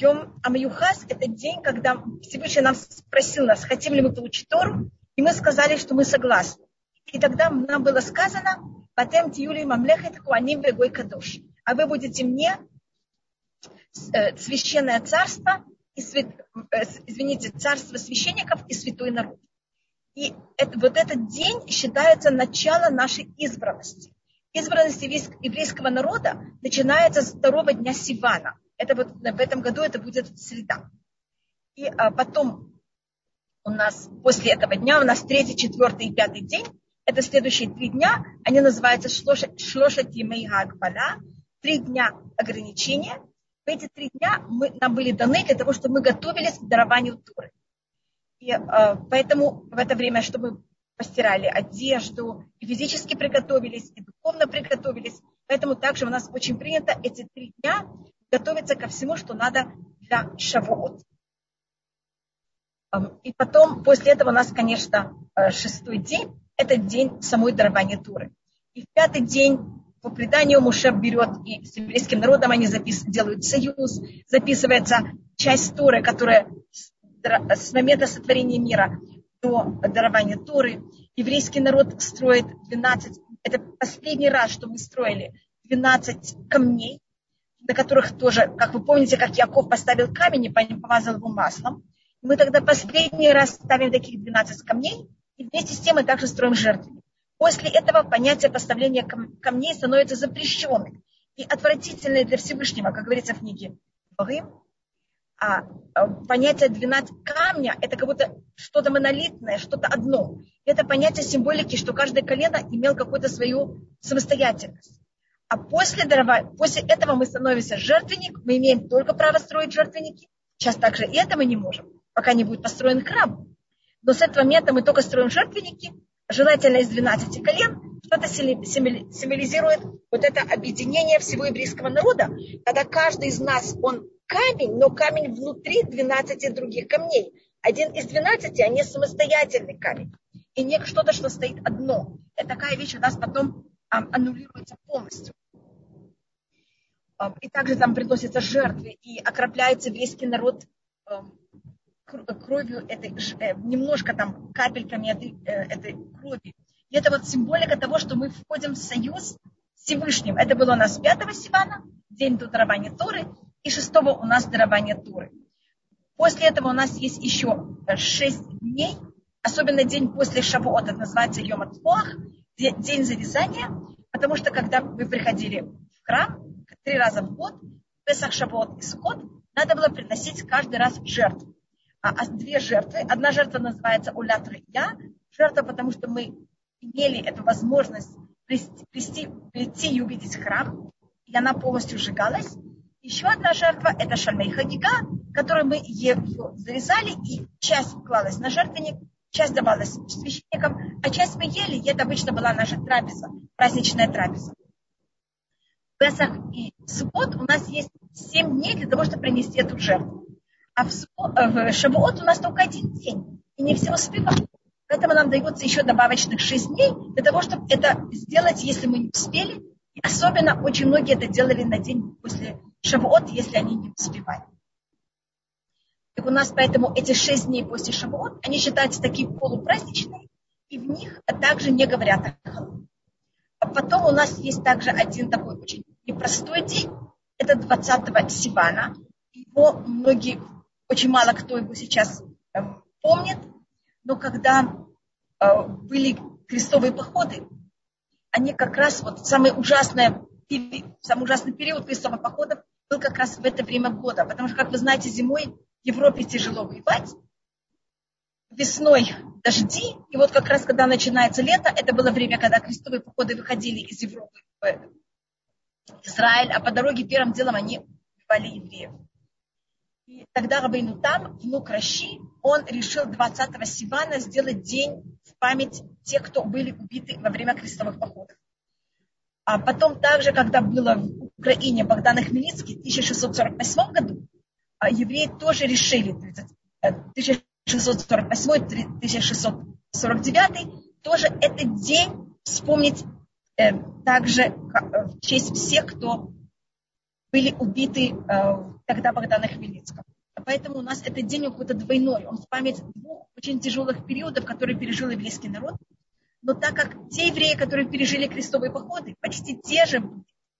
Йом Амаюхас – это день, когда Всевышний нам спросил нас, хотим ли мы получить Тору, и мы сказали, что мы согласны. И тогда нам было сказано, «Патем тиюли мамлехет куаним вегой кадош». А вы будете мне э, священное царство, и свят, э, извините, царство священников и святой народ. И это, вот этот день считается начало нашей избранности. Избранность еврейского народа начинается с второго дня Сивана. Это вот в этом году это будет среда. И а, потом у нас после этого дня, у нас третий, четвертый и пятый день, это следующие три дня, они называются Шлоша Тимей Гагбала, три дня ограничения. В эти три дня мы, нам были даны для того, чтобы мы готовились к дарованию Туры. И э, поэтому в это время, чтобы постирали одежду, и физически приготовились, и духовно приготовились. Поэтому также у нас очень принято эти три дня готовиться ко всему, что надо для шавуот. И потом, после этого у нас, конечно, э, шестой день, это день самой дарования Туры. И в пятый день по преданию Муше берет и с еврейским народом они запис, делают союз, записывается часть Туры, которая с момента сотворения мира до дарования Туры. Еврейский народ строит 12, это последний раз, что мы строили 12 камней, на которых тоже, как вы помните, как Яков поставил камень и помазал его маслом. Мы тогда последний раз ставим таких 12 камней, и вместе с тем мы также строим жертвенник. После этого понятие поставления камней становится запрещенным и отвратительное для Всевышнего, как говорится в книге а, а понятие 12 камня – это как будто что-то монолитное, что-то одно. Это понятие символики, что каждое колено имел какую-то свою самостоятельность. А после, дарова, после этого мы становимся жертвенник, мы имеем только право строить жертвенники. Сейчас также и это мы не можем, пока не будет построен храм. Но с этого момента мы только строим жертвенники, желательно из 12 колен, что-то символизирует вот это объединение всего еврейского народа, когда каждый из нас, он камень, но камень внутри 12 других камней. Один из 12, а не самостоятельный камень. И не что-то, что стоит одно. Это такая вещь у нас потом аннулируется полностью. А, и также там приносятся жертвы, и окропляется еврейский народ а, кровью этой, э, немножко там капельками этой, э, этой крови. И это вот символика того, что мы входим в союз с Всевышним. Это было у нас 5 Сивана, день до дарования Торы, и 6 у нас дарование Торы. После этого у нас есть еще 6 дней, особенно день после Шавуот, это называется Йом Ацпоах, день завязания, потому что когда вы приходили в храм три раза в год, Песах, Шавуот и Сухот, надо было приносить каждый раз жертву. А, а две жертвы, одна жертва называется Улят Я, жертва, потому что мы имели эту возможность прийти, прийти, прийти и увидеть храм, и она полностью сжигалась. Еще одна жертва – это шальмей хагига, которую мы ее зарезали, и часть клалась на жертвенник, часть давалась священникам, а часть мы ели, и это обычно была наша трапеза, праздничная трапеза. Песах и Суббот у нас есть 7 дней для того, чтобы принести эту жертву. А в, в Шавуот у нас только один день, и не все успеваем. Поэтому нам дается еще добавочных 6 дней для того, чтобы это сделать, если мы не успели. И особенно очень многие это делали на день после Шавуот, если они не успевали. Так у нас поэтому эти шесть дней после Шавуот, они считаются такие полупраздничные, и в них также не говорят о. А потом у нас есть также один такой очень непростой день, это 20 Сивана. Его многие, очень мало кто его сейчас э, помнит, но когда э, были крестовые походы, они как раз вот самый ужасный, самый ужасный период крестовых походов был как раз в это время года. Потому что, как вы знаете, зимой в Европе тяжело воевать. Весной дожди. И вот как раз, когда начинается лето, это было время, когда крестовые походы выходили из Европы в Израиль, а по дороге первым делом они убивали евреев. И тогда Рабейну там, внук Раши, он решил 20 Сивана сделать день в память тех, кто были убиты во время крестовых походов. А потом также, когда было в Украине Богдан Хмельницкий в 1648 году, а евреи тоже решили 1648-1649 э, тоже этот день вспомнить также э, в честь всех, кто были убиты в тогда Богдана Хмельницкого. Поэтому у нас этот день какой-то двойной. Он в память двух очень тяжелых периодов, которые пережил еврейский народ. Но так как те евреи, которые пережили крестовые походы, почти те же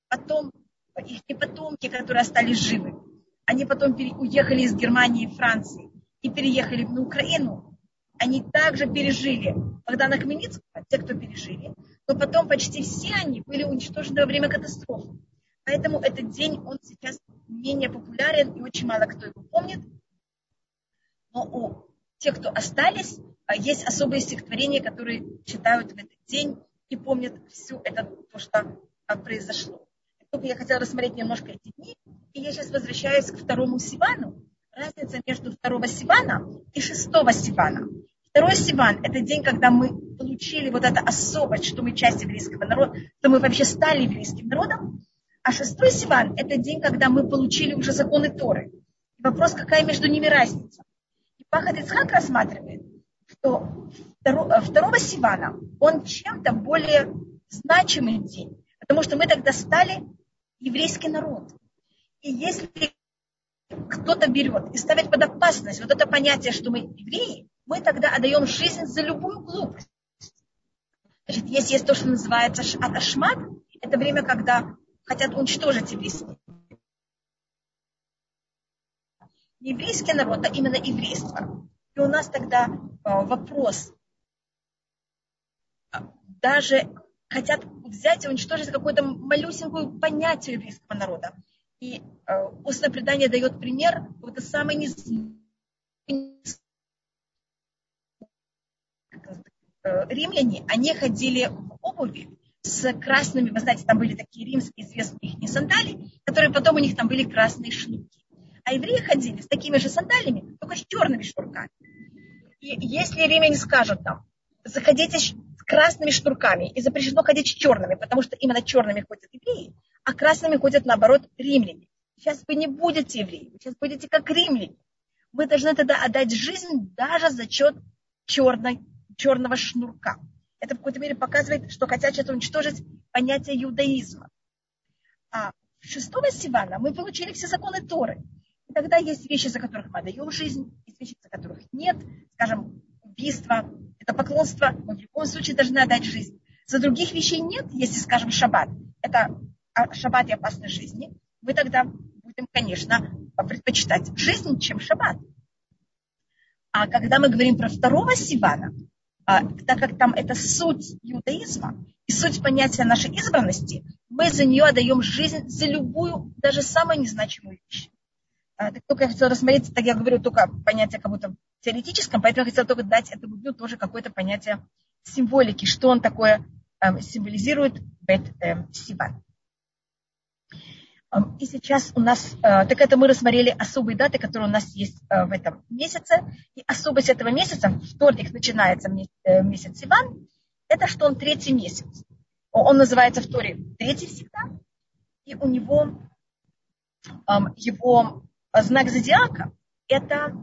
потом, их потомки, которые остались живы, они потом уехали из Германии и Франции и переехали на Украину, они также пережили Богдана Хмельницкого, те, кто пережили, но потом почти все они были уничтожены во время катастрофы. Поэтому этот день, он сейчас менее популярен, и очень мало кто его помнит. Но у тех, кто остались, а, есть особые стихотворения, которые читают в этот день и помнят все это, то, что произошло. Только я хотела рассмотреть немножко эти дни, и я сейчас возвращаюсь к второму Сивану. Разница между второго Сивана и шестого Сивана. Второй Сиван – это день, когда мы получили вот это особость, что мы часть еврейского народа, что мы вообще стали еврейским народом. А шестой Сиван – это день, когда мы получили уже законы Торы. И вопрос, какая между ними разница. И Пахат Ицхак рассматривает, что второго Сивана, он чем-то более значимый день, потому что мы тогда стали еврейский народ. И если кто-то берет и ставит под опасность вот это понятие, что мы евреи, мы тогда отдаем жизнь за любую глупость. Значит, если есть то, что называется аташмат, это время, когда хотят уничтожить еврейский. Еврейский народ, а именно еврейство. И у нас тогда э, вопрос, даже хотят взять и уничтожить какое-то малюсенькое понятие еврейского народа. И э, устное предание дает пример, вот это самое не э, римляне, они ходили в обуви, с красными, вы знаете, там были такие римские известные их сандали, которые потом у них там были красные шнурки. А евреи ходили с такими же сандалиями, только с черными шнурками. И если римляне скажут там, заходите с красными шнурками и запрещено ходить с черными, потому что именно черными ходят евреи, а красными ходят наоборот римляне. Сейчас вы не будете евреи, вы сейчас будете как римляне. Мы должны тогда отдать жизнь даже за счет черной, черного шнурка это в какой-то мере показывает, что хотят сейчас уничтожить понятие иудаизма. А в шестого Сивана мы получили все законы Торы. И тогда есть вещи, за которых мы отдаем жизнь, есть вещи, за которых нет. Скажем, убийство, это поклонство, мы в любом случае должны отдать жизнь. За других вещей нет, если, скажем, шаббат. Это шаббат и опасность жизни. Мы тогда будем, конечно, предпочитать жизнь, чем шаббат. А когда мы говорим про второго Сивана, так как там это суть иудаизма и суть понятия нашей избранности, мы за нее отдаем жизнь за любую, даже самую незначимую вещь. А, так только я хотела рассмотреть, так я говорю только понятие как будто теоретическом, поэтому я хотела только дать этому дню тоже какое-то понятие символики, что он такое э, символизирует Бет Сиван. И сейчас у нас, э, так это мы рассмотрели особые даты, которые у нас есть э, в этом месяце. И особость этого месяца, вторник начинается э, месяц Сиван, это что он третий месяц. Он называется в Торе третий всегда. И у него его знак зодиака это,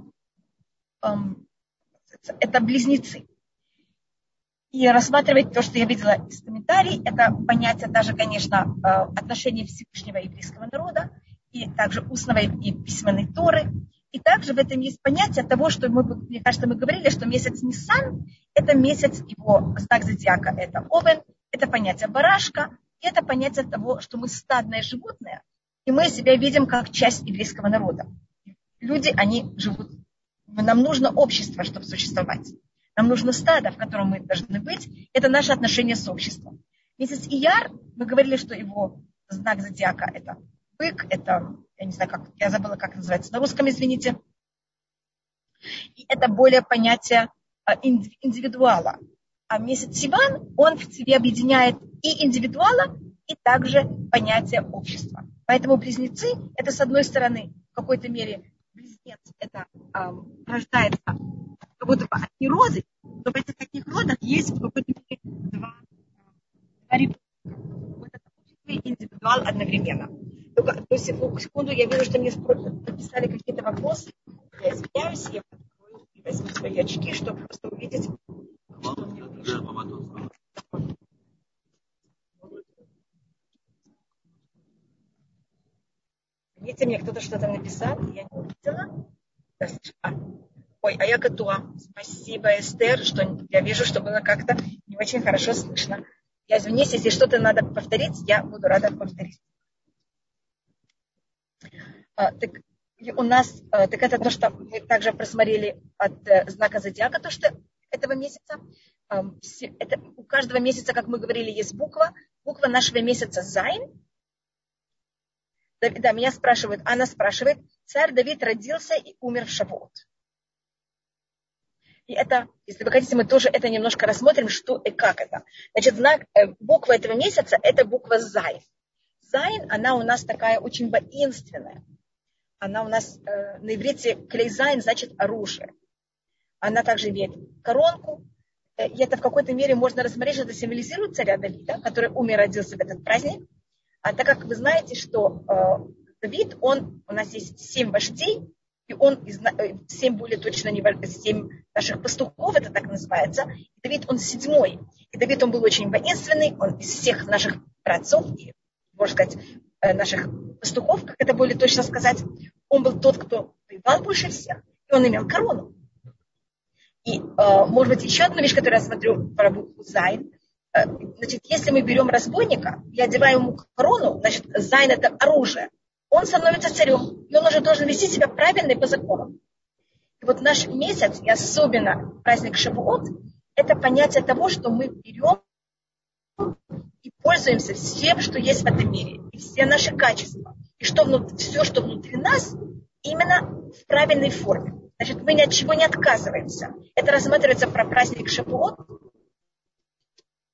это близнецы. И рассматривать то, что я видела из комментариев, это понятие даже, конечно, э, отношения Всевышнего еврейского народа, и также устного и письменной Торы. И также в этом есть понятие того, что мы, мне кажется, мы говорили, что месяц Ниссан – это месяц его знак зодиака, это Овен, это понятие барашка, и это понятие того, что мы стадное животное, и мы себя видим как часть еврейского народа. Люди, они живут, нам нужно общество, чтобы существовать. Нам нужно стадо, в котором мы должны быть. Это наше отношение с обществом. Месяц Ияр, мы говорили, что его знак зодиака – это бык, это, я не знаю, как, я забыла, как называется на русском, извините. И это более понятие а, индивидуала. А месяц Сиван, он в себе объединяет и индивидуала, и также понятие общества. Поэтому близнецы – это, с одной стороны, в какой-то мере близнец – это э, рождается как будто бы одни розы, но в этих таких розах есть в какой-то мере два, два ребенка. Вот это и индивидуал одновременно. Только до секунду я вижу, что мне написали какие-то вопросы. Я извиняюсь, я открою и возьму свои очки, чтобы просто увидеть, что мне пишут. Извините мне кто-то что-то написал, я не увидела. А, ой, а я готова. Спасибо, Эстер, что я вижу, что было как-то не очень хорошо слышно. Я извиняюсь, если что-то надо повторить, я буду рада повторить. А, так у нас, а, так это то, что мы также просмотрели от э, знака зодиака, то, что этого месяца. Это, у каждого месяца, как мы говорили, есть буква. Буква нашего месяца Зайн. Да, да, меня спрашивают, Анна спрашивает, царь Давид родился и умер в Шавуот. И это, если вы хотите, мы тоже это немножко рассмотрим, что и как это. Значит, знак, э, буква этого месяца – это буква Зайн. Зайн, она у нас такая очень воинственная. Она у нас э, на иврите כלי זין значит оружие. Она также имеет коронку. Э, и это в какой-то мере можно рассмотреть, что это символизирует царя Давида, который умер родился в этот праздник. А так как вы знаете, что э, Давид, он, у нас есть семь вождей, и он, э, семь более точно, не семь наших пастухов, это так называется. И Давид, он седьмой. И Давид, он был очень воинственный, он из всех наших братцов, и, можно сказать, э, наших пастухов, как это более точно сказать, он был тот, кто воевал больше всех, и он имел корону. И, э, может быть, еще одна вещь, которую я смотрю про букву Зайн. Значит, если мы берем разбойника и одеваем ему корону, значит, Зайн – это оружие. Он становится царем, и он уже должен вести себя правильно и по законам. И вот наш месяц, и особенно праздник Шавуот, это понятие того, что мы берем и пользуемся всем, что есть в этом мире, и все наши качества, и что внутри, все, что внутри нас, именно в правильной форме. Значит, мы ни от чего не отказываемся. Это рассматривается про праздник Шапуот.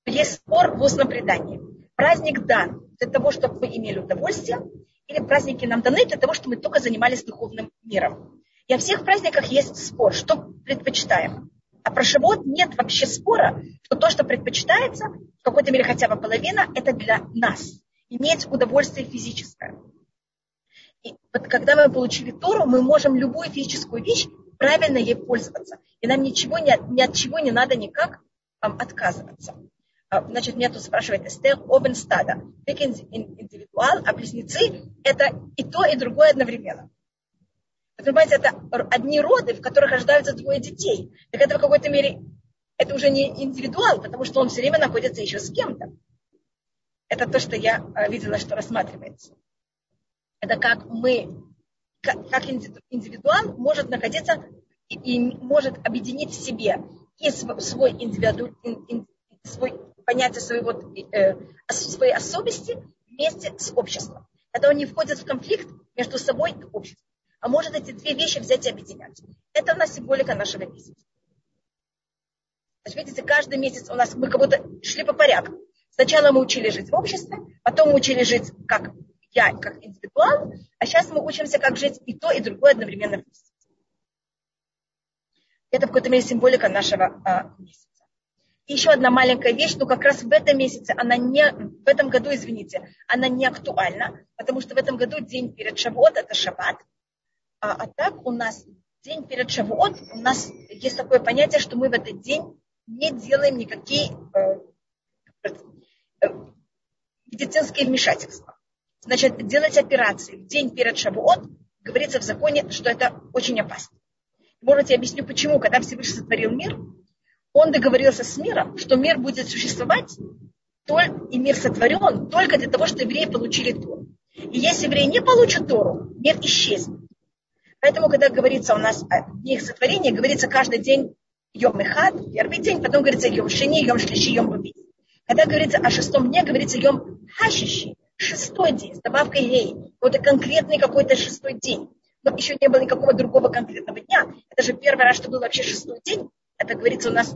Есть спор в устном предании. Праздник дан для того, чтобы мы имели удовольствие, или праздники нам даны для того, чтобы мы только занимались духовным миром. И о всех праздниках есть спор, что предпочитаем. А про Шавуот нет вообще спора, что то, что предпочитается, в какой-то мере хотя бы половина, это для нас. Иметь удовольствие физическое. И вот когда мы получили Тору, мы можем любую физическую вещь правильно ей пользоваться. И нам ничего, ни, от, ни от чего не надо никак отказываться. Uh, значит, тут спрашивает Эстер Обенстада. Как индивидуал, а близнецы – это и то, и другое одновременно. Понимаете, это одни роды, в которых рождаются двое детей. Так это в какой-то мере, это уже не индивидуал, потому что он все время находится еще с кем-то. Это то, что я э, видела, что рассматривается. Это как мы, как, как индивидуал может находиться и, и может объединить в себе и свой индивиду, свой понятие своего, э, своей особенности вместе с обществом. Когда он не входит в конфликт между собой и обществом а может эти две вещи взять и объединять. Это у нас символика нашего месяца. Значит, видите, каждый месяц у нас мы как будто шли по порядку. Сначала мы учили жить в обществе, потом мы учили жить как я, как индивидуал, а сейчас мы учимся, как жить и то, и другое одновременно вместе. Это в какой-то мере символика нашего а, месяца. Еще одна маленькая вещь, но как раз в этом месяце, она не, в этом году, извините, она не актуальна, потому что в этом году день перед Шавуот, это Шаббат, а, а так у нас день перед Шавуот, у нас есть такое понятие, что мы в этот день не делаем никакие э, э, медицинские вмешательства. Значит, делать операции в день перед Шавуот, говорится в законе, что это очень опасно. Может, быть, я объясню, почему. Когда Всевышний сотворил мир, он договорился с миром, что мир будет существовать, и мир сотворен только для того, чтобы евреи получили Тору. И если евреи не получат Тору, мир исчезнет. Поэтому, когда говорится у нас о днях сотворения, говорится каждый день Йом Ихад, первый день, потом говорится Йом Шини, Йом Шлиши, Йом Баби. Когда говорится о шестом дне, говорится Йом Хашиши, шестой день, с добавкой Гей. Вот это конкретный какой-то шестой день. Но еще не было никакого другого конкретного дня. Это же первый раз, что был вообще шестой день. Это говорится у нас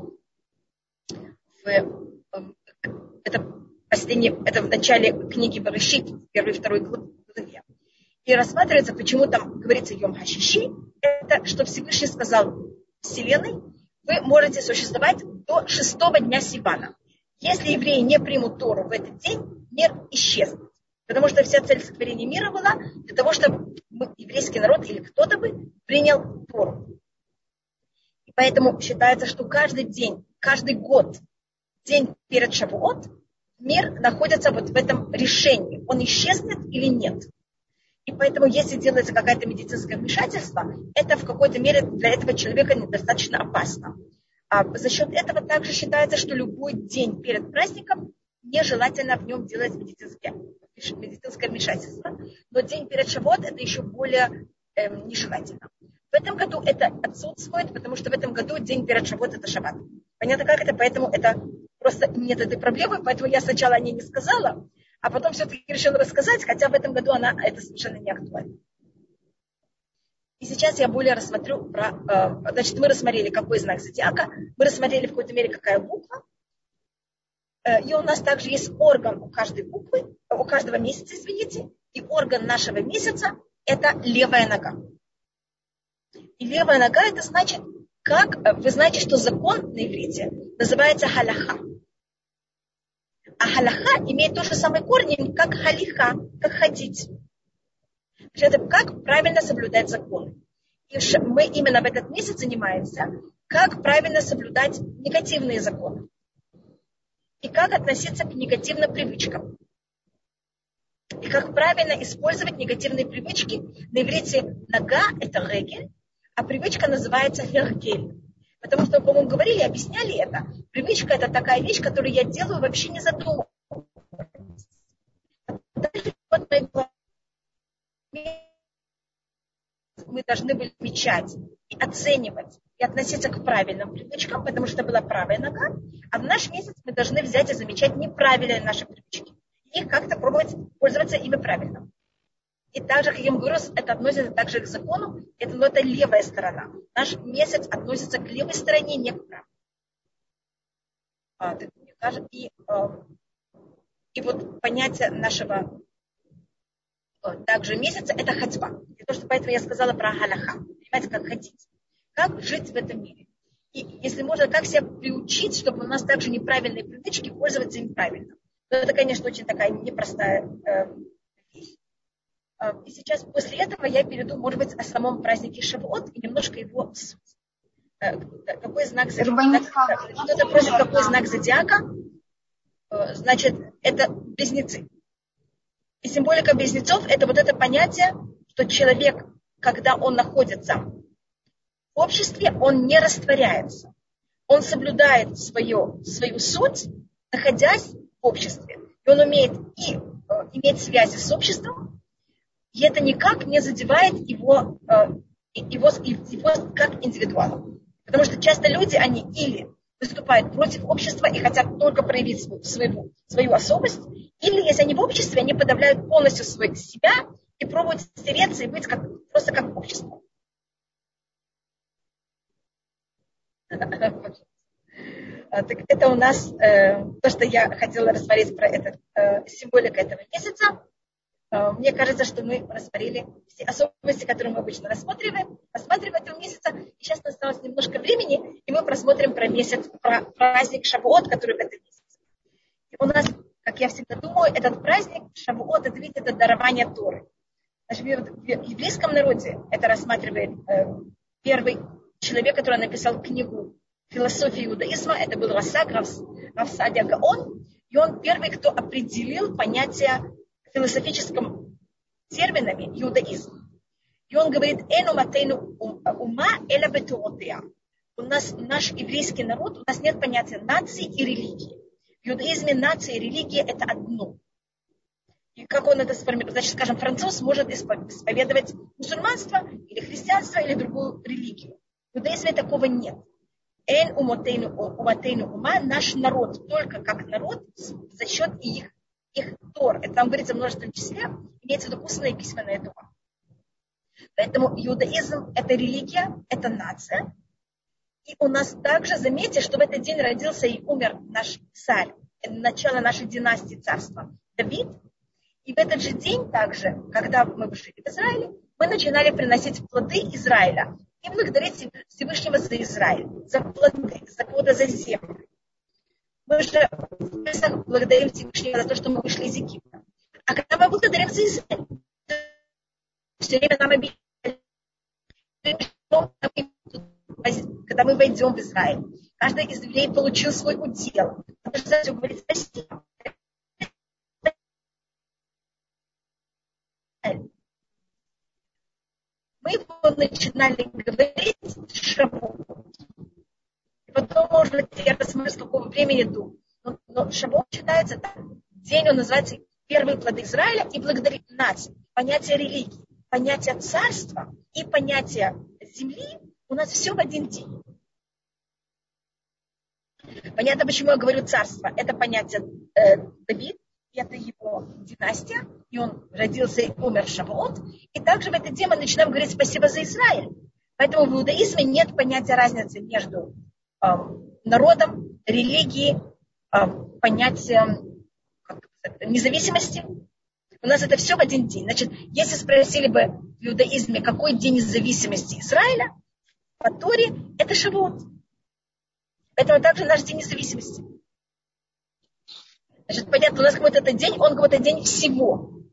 в, эм, это последний, это в начале книги Барышит, первой и второй главе и рассматривается, почему там говорится Йом Хашиши, это что Всевышний сказал Вселенной, вы можете существовать до шестого дня Сивана. Если евреи не примут Тору в этот день, мир исчезнет. Потому что вся цель сотворения мира была для того, чтобы еврейский народ или кто-то бы принял Тору. Поэтому считается, что каждый день, каждый год, день перед Шавуот, мир находится вот в этом решении. Он исчезнет или нет. И поэтому, если делается какое-то медицинское вмешательство, это в какой-то мере для этого человека недостаточно опасно. А за счет этого также считается, что любой день перед праздником нежелательно в нем делать медицинское, медицинское вмешательство. Но день перед Шавот это еще более эм, нежелательно. В этом году это отсутствует, потому что в этом году день перед Шавот это Шаббат. Понятно, как это? Поэтому это просто нет этой проблемы, поэтому я сначала о ней не сказала, а потом все-таки решила рассказать, хотя в этом году она это совершенно не актуально. И сейчас я более рассмотрю про... Э, значит, мы рассмотрели, какой знак зодиака, мы рассмотрели в какой-то мере, какая буква. Э, и у нас также есть орган у каждой буквы, у каждого месяца, извините. И орган нашего месяца – это левая нога. И левая нога – это значит, как... Э, вы знаете, что закон на иврите называется халяха. А халяха имеет то же самое корни, как халиха, как ходить. Это как правильно соблюдать законы. И мы именно в этот месяц занимаемся, как правильно соблюдать негативные законы. И как относиться к негативным привычкам. И как правильно использовать негативные привычки. На иврите нога – это регель, а привычка называется хергель. Потому что, по-моему, говорили, объясняли это. Привычка – это такая вещь, которую я делаю вообще не задумываясь мы должны были отмечать и оценивать и относиться к правильным привычкам, потому что была правая нога, а в наш месяц мы должны взять и замечать неправильные наши привычки. И как-то пробовать пользоваться ими правильно. И также, как я говорю, это относится также к закону, это, но это левая сторона. Наш месяц относится к левой стороне, не к правой. А, так, мне а, и вот понятие нашего также месяца, это ходьба. И то, что поэтому я сказала про галаха. Понимаете, как ходить. Как жить в этом мире. И если можно, как себя приучить, чтобы у нас также неправильные привычки пользоваться им правильно. Но это, конечно, очень такая непростая э, вещь. Э, и сейчас после этого я перейду, может быть, о самом празднике Шавуот и немножко его суть. Э, какой знак зодиака? Кто-то просит, какой знак зодиака? Значит, это близнецы. И символика близнецов – это вот это понятие, что человек, когда он находится в обществе, он не растворяется. Он соблюдает свою, свою суть, находясь в обществе. И он умеет и э, иметь связи с обществом, и это никак не задевает его, э, его, его как индивидуала. Потому что часто люди, они или выступают против общества и хотят только проявить свою, свою, свою особость, или если они в обществе, они подавляют полностью свой, себя и пробуют стереться и быть как, просто как общество. Так это у нас э, то, что я хотела рассмотреть про это, э, символика этого месяца. Э, мне кажется, что мы рассмотрели все особенности, которые мы обычно рассматриваем, рассматриваем этого месяца. И сейчас осталось немножко времени, и мы просмотрим про месяц, про праздник Шавуот, который в этом месяце. И у нас как я всегда думаю, этот праздник Шавуот, это ведь это дарование Торы. Значит, в еврейском народе это рассматривает э, первый человек, который написал книгу философии иудаизма, это был Расак Равсадия Гаон, и он первый, кто определил понятие философическим терминами иудаизм. И он говорит, эну ума эля. У нас, наш еврейский народ, у нас нет понятия нации и религии. В иудаизме нация и религия – это одно. И как он это сформирует? Значит, скажем, француз может исповедовать мусульманство или христианство или другую религию. В иудаизме такого нет. Эн умотейну ума, наш народ, только как народ за счет их, их тор. Это там говорится в множественном числе, имеется в виду устная и письменная тора. Поэтому иудаизм – это религия, это нация, и у нас также, заметьте, что в этот день родился и умер наш царь, начало нашей династии царства Давид. И в этот же день также, когда мы жили в Израиле, мы начинали приносить плоды Израиля и благодарить Всевышнего за Израиль, за плоды, за плоды за землю. Мы же благодарим Всевышнего за то, что мы вышли из Египта. А когда мы благодарим за все время нам обещали, когда мы войдем в Израиль. Каждый из евреев получил свой удел. Надо говорить спасибо. только начинали говорить Шавуот. Потом, может я посмотрю, с какого времени иду. Но, но Шавуот считается так. День, он называется первые плоды Израиля и благодарит нас. Понятие религии, понятие царства и понятие земли у нас все в один день. Понятно, почему я говорю царство. Это понятие э, Давид, это его династия, и он родился и умер в Шавуот. И также в этот день мы начинаем говорить спасибо за Израиль. Поэтому в иудаизме нет понятия разницы между э, народом, религией, э, понятием независимости. У нас это все в один день. Значит, если спросили бы в иудаизме, какой день независимости Израиля, по Торе это Шавуот. Поэтому также наш день независимости. Значит, понятно, у нас какой-то этот день, он какой-то день всего.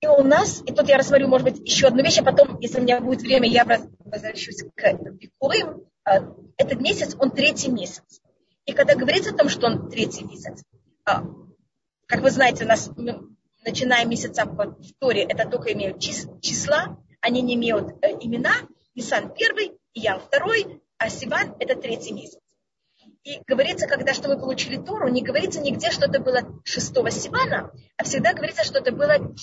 И у нас, и тут я рассмотрю, может быть, еще одну вещь, а потом, если у меня будет время, я возвращусь к Бикурым. А, этот месяц, он третий месяц. И когда говорится о том, что он третий месяц, а, как вы знаете, у нас мы начинаем месяца в Торе, это только имеют числа, они не имеют э, имена. Нисан первый, Иян второй, а Сиван это третий месяц. И говорится, когда что мы получили Тору, не говорится нигде, что это было 6 Сивана, а всегда говорится, что это было...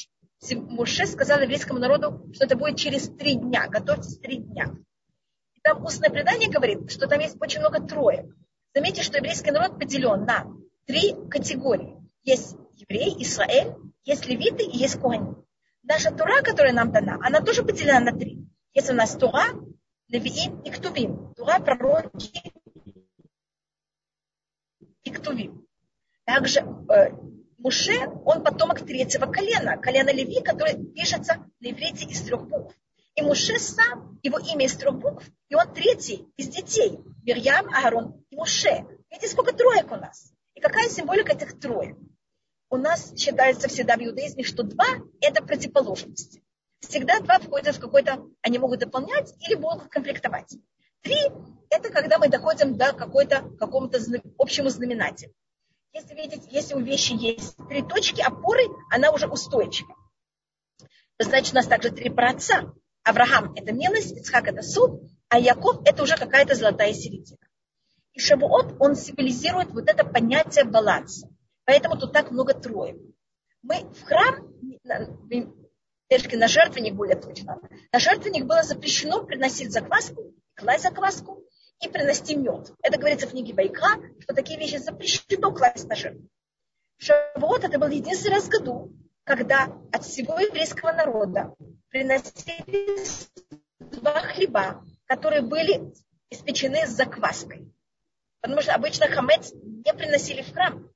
Муше сказал еврейскому народу, что это будет через три дня, готовьтесь три дня. Там устное предание говорит, что там есть очень много троек. Заметьте, что еврейский народ поделен на три категории. Есть еврей, Израиль, есть левиты и есть коани. Наша Тура, которая нам дана, она тоже поделена на три. Есть у нас Тура, Левиим и Ктувим. Тура, пророки и Ктувим. Также э, Муше, он потомок третьего колена, колена Леви, который пишется на иврите из трех букв. И Муше сам, его имя из трех букв, и он третий из детей. Мирьям, Аарон и Муше. Видите, сколько троек у нас. И какая символика этих троек? У нас считается всегда в иудаизме, что два – это противоположности. Всегда два входят в какой-то, они могут дополнять или могут комплектовать. Три – это когда мы доходим до какой-то, какому-то общему знаменателю. Если видите, если у вещи есть три точки опоры, она уже устойчива. Значит, у нас также три праотца. Авраам – это милость, Ицхак – это суд, а Яков – это уже какая-то золотая середина. И Шавуот, он символизирует вот это понятие баланса. Поэтому тут так много троек. Мы в храм, на жертвенник более точно, на жертвенник было запрещено приносить закваску класть закваску и принести мед. Это говорится в книге Байка, что такие вещи запрещено класть на жертву. Шавуот это был единственный раз в году, когда от всего еврейского народа приносили два хлеба, которые были испечены с закваской. Потому что обычно хамец не приносили в храм.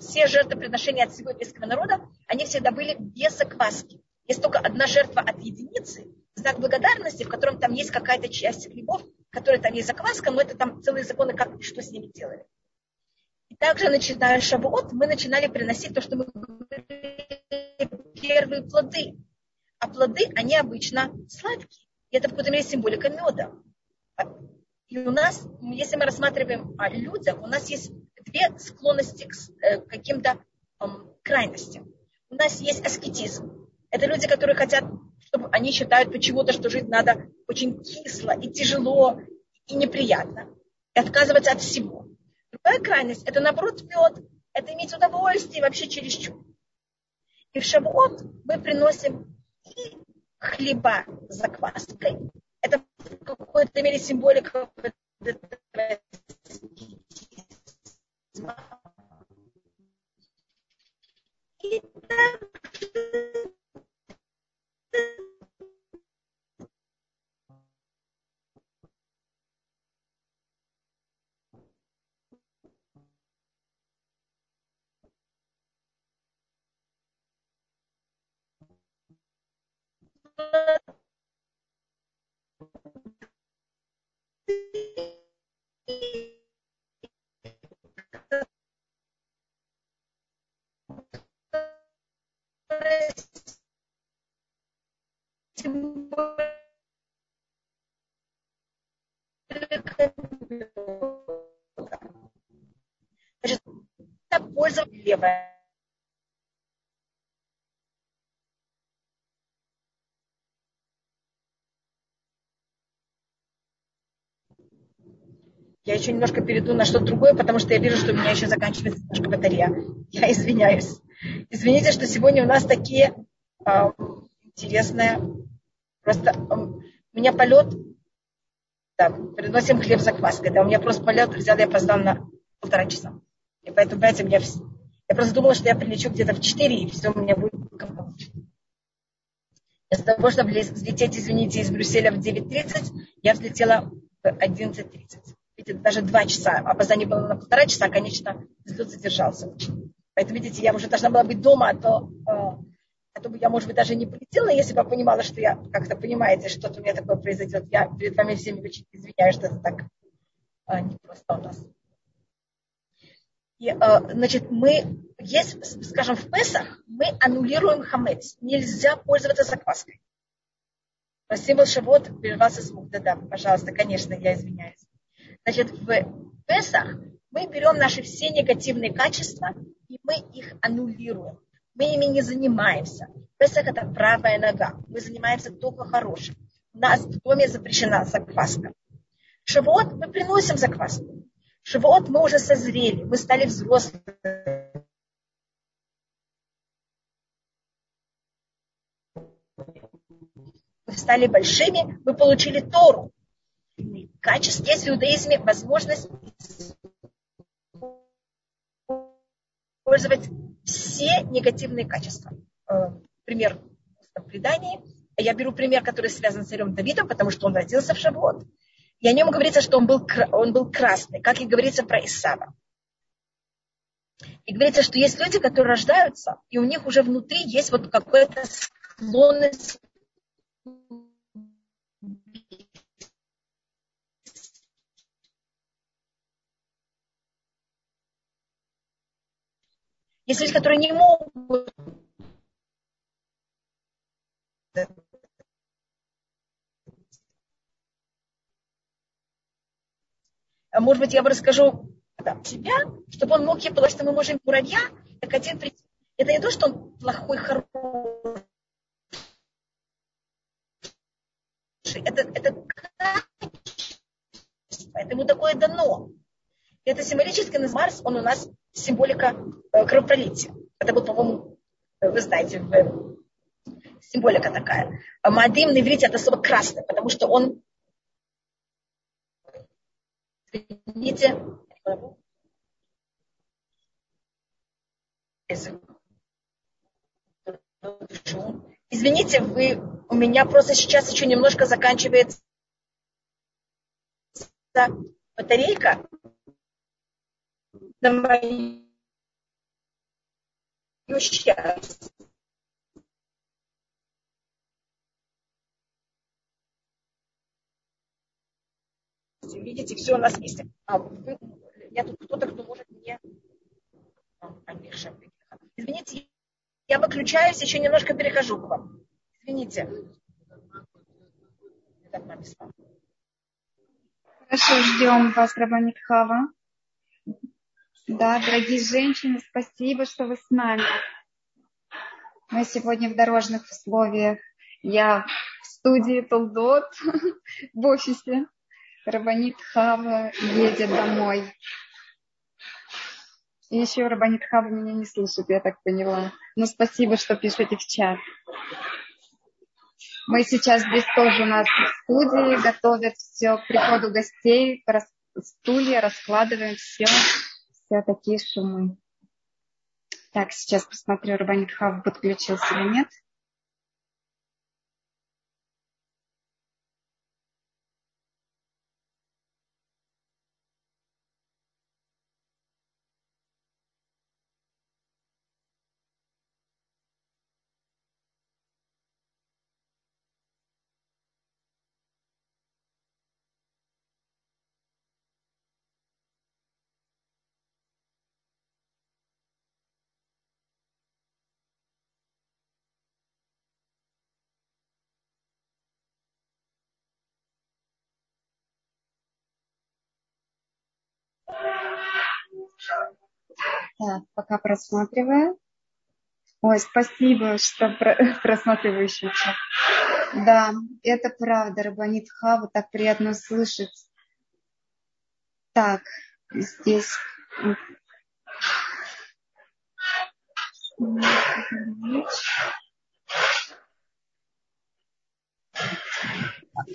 Все жертвоприношения от всего еврейского народа, они всегда были без закваски. Есть только одна жертва от единицы, знак благодарности, в котором там есть какая-то часть хлебов, которая там есть закваска, но это там целые законы, как что с ними делали. И также, начиная Шавуот, мы начинали приносить то, что мы первые плоды. А плоды, они обычно сладкие. И это в какой-то мере символика меда. И у нас, если мы рассматриваем о людях, у нас есть две склонности к э, каким-то крайностям. У нас есть аскетизм. Это люди, которые хотят чтобы они считают почему-то, что жить надо очень кисло и тяжело и неприятно. И отказываться от всего. Другая крайность – это наоборот мед, это иметь удовольствие вообще чересчур. И в Шавуот мы приносим и хлеба с закваской. Это в какой-то мере символика и также Польза левая. Я еще немножко перейду на что-то другое, потому что я вижу, что у меня еще заканчивается немножко батарея. Я извиняюсь. Извините, что сегодня у нас такие э, интересные... Просто э, у меня полет... Да, приносим хлеб за кваской. Да, у меня просто полет взял, я опоздал на полтора часа. И поэтому, понимаете, меня... Я просто думала, что я прилечу где-то в 4, и все у меня будет. Вместо того, чтобы взлететь, извините, из Брюсселя в 9.30, я взлетела в 11.30. Видите, даже два часа. Опоздание было на полтора часа, конечно, взлет задержался. Поэтому, видите, я уже должна была быть дома, а то, э, а то бы я, может быть, даже не полетела, если бы я понимала, что я, как-то понимаете, что-то у меня такое произойдет. Я перед вами всеми очень извиняюсь, что это так э, непросто у нас. И, э, значит, мы, есть, скажем, в Песах мы аннулируем хамец. Нельзя пользоваться закваской. Символ Шавот прервался звук. Да-да, пожалуйста, конечно, я извиняюсь. Значит, в Песах мы берем наши все негативные качества, и мы их аннулируем. Мы ими не занимаемся. Песах – это правая нога. Мы занимаемся только хорошим. У нас в доме запрещена закваска. Шавот мы приносим закваску. Шивот мы уже созрели, мы стали взрослыми. Мы стали большими, мы получили Тору. Качество есть в иудаизме возможность использовать все негативные качества. Э, пример в предании. Я беру пример, который связан с царем Давидом, потому что он родился в Шавуот. И о нем говорится, что он был, он был красный, как и говорится про Исава. И говорится, что есть люди, которые рождаются, и у них уже внутри есть вот какая-то склонность Есть люди, которые не могут может быть, я бы расскажу да, себя, чтобы он мог, потому что мы можем муравья, как один прийти. Это не то, что он плохой, хороший. Это, это это ему такое дано. Это символически Марс, он у нас символика э, кровопролития. Это был, по-моему, вы знаете, символика такая. А Мадим на иврите это слово красный, потому что он Извините. Извините, вы, у меня просто сейчас еще немножко заканчивается батарейка на мою счастье. видите, все у нас есть. А вы, я тут кто-то, кто может мне... Извините, я выключаюсь, еще немножко перехожу к вам. Извините. Хорошо, ждем вас, Рабанитхава. Да, дорогие женщины, спасибо, что вы с нами. Мы сегодня в дорожных условиях. Я в студии Толдот, в офисе. Рабанит Хава едет домой. И еще Рабанит Хава меня не слышит, я так поняла. Но спасибо, что пишете в чат. Мы сейчас здесь тоже у нас в студии, готовят все к приходу гостей, стулья, раскладываем все, все такие шумы. Так, сейчас посмотрю, Рабанит Хава подключился или нет. Так, пока просматриваю. Ой, спасибо, что просматривающий чат. Да, это правда, Рабанит Хава, так приятно слышать. Так, здесь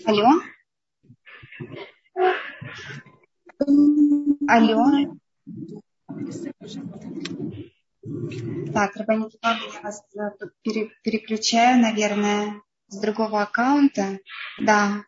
Алло? Алло? Так, Рабанит я вас э, переключаю, наверное, с другого аккаунта. Да.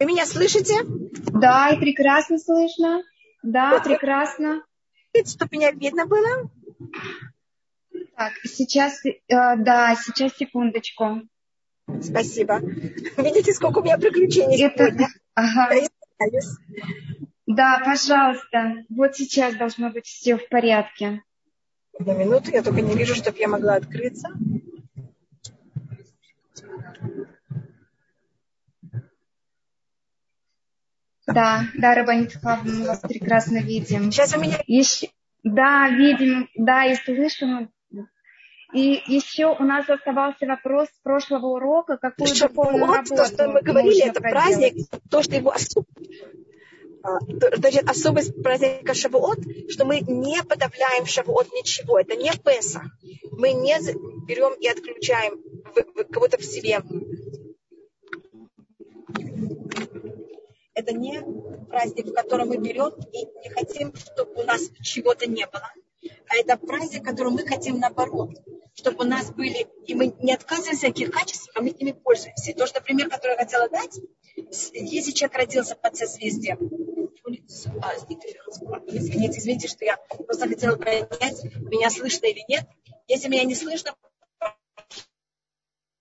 Вы меня слышите? Да, и прекрасно слышно. Да, вот прекрасно. Чтобы меня видно было? Так, сейчас, э, да, сейчас секундочку. Спасибо. Видите, сколько у меня приключений Это... сегодня? Ага. Да, пожалуйста. Вот сейчас должно быть все в порядке. Одну минуту, я только не вижу, чтобы я могла открыться. Да, да, Рабанит мы вас прекрасно видим. Сейчас у меня... Еще... Да, видим, да, и слышим. И еще у нас оставался вопрос с прошлого урока, какую Шаббат, духовную работу то, что мы говорили, это праздник, то, что его особ... Значит, особость праздника Шавуот, что мы не подавляем Шавуот ничего. Это не Песах. Мы не берем и отключаем кого-то в себе это не праздник, в котором мы берем и не хотим, чтобы у нас чего-то не было. А это праздник, которым мы хотим наоборот, чтобы у нас были, и мы не отказываемся от этих качеств, а мы ими пользуемся. То, что, например, который я хотела дать, если человек родился под созвездием, извините, извините, что я просто хотела понять, меня слышно или нет. Если меня не слышно,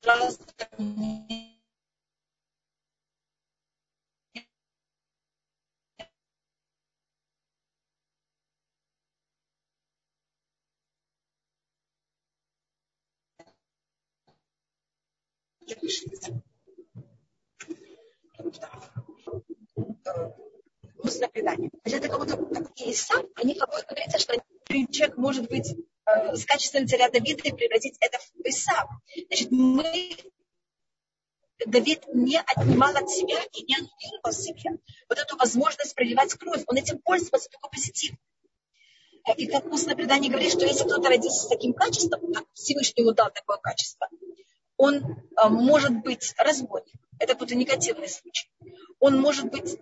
пожалуйста, устное предание. Значит, это как будто и сам, они как будто говорится, что человек может быть э, с качеством царя Давида и превратить это в Исав. Значит, мы Давид не отнимал от себя и не аннулировал себе вот эту возможность проливать кровь. Он этим пользовался только позитивно. И как устное предание говорит, что если кто-то родился с таким качеством, как Всевышний ему дал такое качество, он э, может быть разбойник. Это какой-то негативный случай. Он может быть,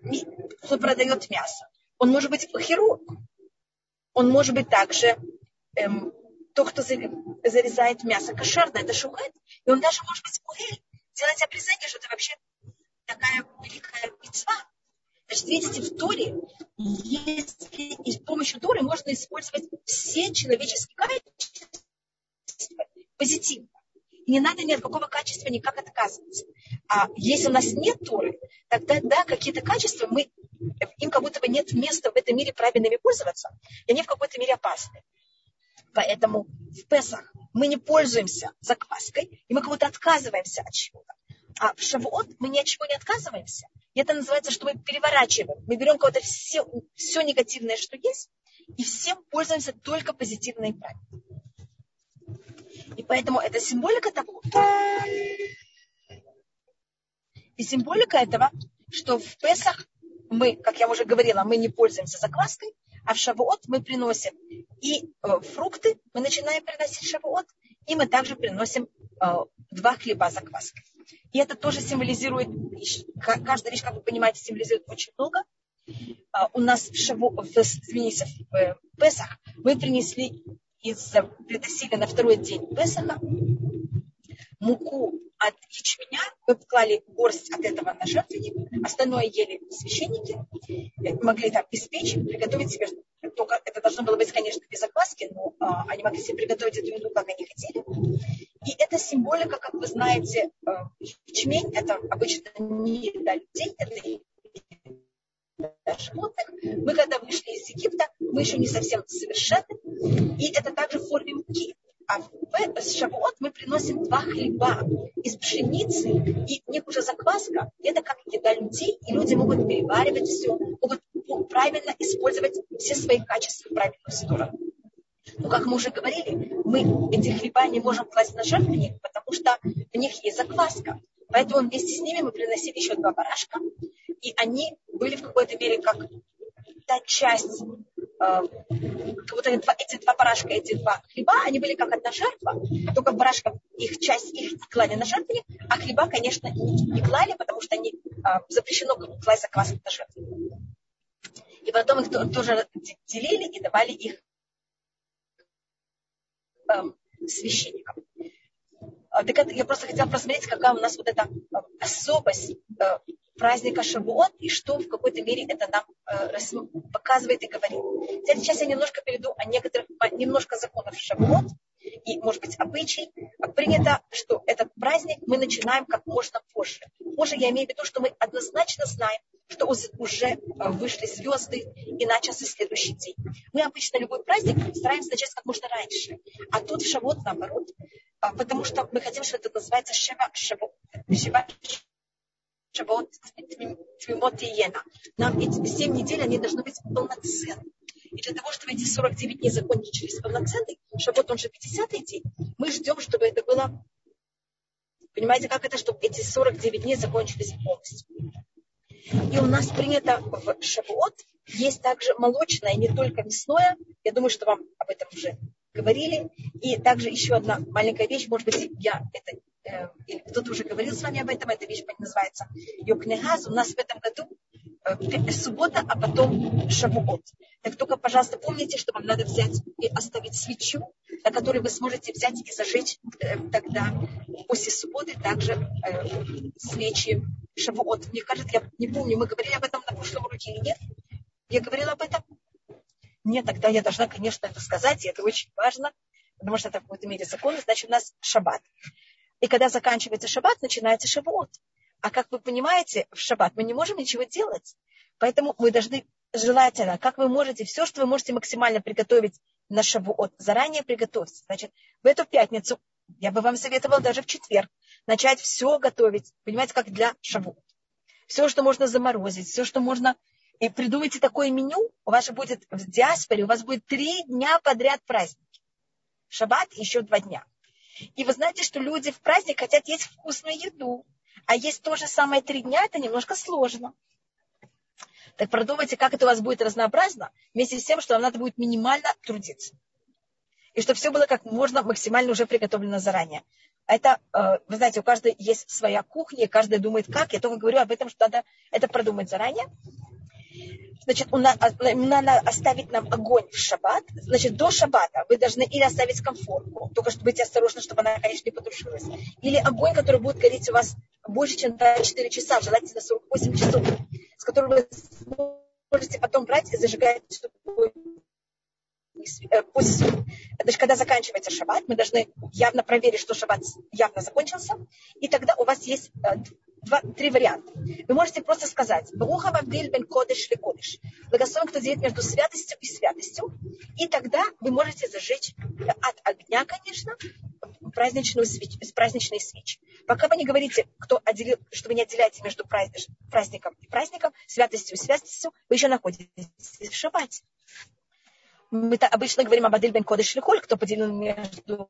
кто продает мясо. Он может быть хирург. Он может быть также эм, тот, кто зарезает мясо кошерное, это шухет. И он даже может быть кухель. Делать обрезание, что это вообще такая великая мецва. Значит, видите, в Торе, если и с помощью Торы можно использовать все человеческие качества позитивно не надо ни от какого качества никак отказываться. А если у нас нет Торы, тогда да, какие-то качества, мы, им как будто бы нет места в этом мире правильными пользоваться, и они в какой-то мере опасны. Поэтому в Песах мы не пользуемся закваской, и мы как будто отказываемся от чего-то. А в Шавуот мы ни от чего не отказываемся. И это называется, что мы переворачиваем. Мы берем кого-то все, все негативное, что есть, и всем пользуемся только позитивно и правильно. И поэтому это символика того. И символика этого, что в Песах мы, как я уже говорила, мы не пользуемся закваской, а в Шавуот мы приносим и э, фрукты, мы начинаем приносить Шавуот, и мы также приносим э, два хлеба закваской. И это тоже символизирует, каждая вещь, как вы понимаете, символизирует очень много. Uh, у нас в, Шаву, в, извините, в э, Песах мы принесли из приносили на второй день Песаха муку от ячменя, мы поклали горсть от этого на жертвенник, остальное ели священники, могли там испечь, приготовить себе, только это должно было быть, конечно, без закваски, но а, они могли себе приготовить эту еду, как они хотели. И это символика, как вы знаете, а, ячмень, это обычно не еда людей, это. Мы когда вышли из Египта, мы еще не совсем совершенны. И это также в форме муки. А в Шавуот мы приносим два хлеба из пшеницы, и у них уже закваска. Это как еда людей, и люди могут переваривать все, могут правильно использовать все свои качества в правильную сторону. Но, как мы уже говорили, мы эти хлеба не можем класть на жертвенник, потому что в них есть закваска. Поэтому вместе с ними мы приносили еще два барашка, и они были в какой-то мере как та часть, э, как будто эти два барашка, эти два хлеба, они были как одна жертва, только барашка, их часть их клали на жертвенник, а хлеба, конечно, не, не клали, потому что они э, запрещено класть закваску на жертвенник. И потом их тоже делили и давали их э, священникам. А, так это, я просто хотела просмотреть, какая у нас вот эта а, особость э, праздника Шавуот и что в какой-то мере это нам показывает и говорит. Сейчас я немножко перейду о некоторых, немножко законов Шавуот и, может быть, обычай. Принято, что этот праздник мы начинаем как можно позже. Позже я имею в виду, что мы однозначно знаем, что уже э, вышли звезды и начался следующий день. Мы обычно любой праздник стараемся начать как можно раньше. А тут в Шавот наоборот, а, потому что мы хотим, что это называется Шева Шавот. Шева Шавот Твимот Иена. Нам эти 7 недель, они должны быть полноценны. И для того, чтобы эти 49 дней закончились полноценный, Шабот, он же 50-й день, мы ждем, чтобы это было... Понимаете, как это, чтобы эти 49 дней закончились полностью. И у нас принято в Шавуот есть также молочное, не только мясное. Я думаю, что вам об этом уже говорили. И также еще одна маленькая вещь, может быть, я это э, или кто-то уже говорил с вами об этом, эта вещь называется Йокнегаз. У нас в этом году э, суббота, а потом Шавуот. Так только, пожалуйста, помните, что вам надо взять и оставить свечу, на которой вы сможете взять и зажечь э, тогда после субботы также э, свечи Шавуот. Мне кажется, я не помню, мы говорили об этом на прошлом уроке или нет. Я говорила об этом? Нет, тогда я должна, конечно, это сказать, и это очень важно, потому что это в какой-то мере закон, значит, у нас шаббат. И когда заканчивается шаббат, начинается шавуот. А как вы понимаете, в шаббат мы не можем ничего делать. Поэтому мы должны желательно, как вы можете, все, что вы можете максимально приготовить на шавуот, заранее приготовьте. Значит, в эту пятницу я бы вам советовала даже в четверг начать все готовить. Понимаете, как для шавуот. Все, что можно заморозить, все, что можно... И придумайте такое меню, у вас же будет в диаспоре, у вас будет три дня подряд праздники. Шаббат еще два дня. И вы знаете, что люди в праздник хотят есть вкусную еду. А есть то же самое три дня, это немножко сложно. Так продумайте, как это у вас будет разнообразно, вместе с тем, что вам надо будет минимально трудиться. И чтобы все было как можно максимально уже приготовлено заранее. Это, э, вы знаете, у каждой есть своя кухня, каждый думает как. Я только говорю об этом, что надо это продумать заранее. Значит, надо оставить нам огонь в шаббат. Значит, до шаббата вы должны или оставить комфортку, только чтобы быть осторожны, чтобы она, конечно, не потушилась. Или огонь, который будет гореть у вас больше, чем 4 часа, желательно 48 часов, с которым вы можете потом брать и зажигать, чтобы э, после, значит, когда заканчивается шаббат, мы должны явно проверить, что шаббат явно закончился, и тогда у вас есть э, два, три варианта. Вы можете просто сказать «Бруха Бабдиль бен Кодыш ли Кодыш». Благословен, кто делит между святостью и святостью. И тогда вы можете зажечь от огня, конечно, праздничную свеч, праздничные свечи. Пока вы не говорите, кто отделил, что вы не отделяете между праздником и праздником, святостью и святостью, вы еще находитесь в шаббате. Мы обычно говорим об Адель бен Кодыш Лихоль, кто поделил между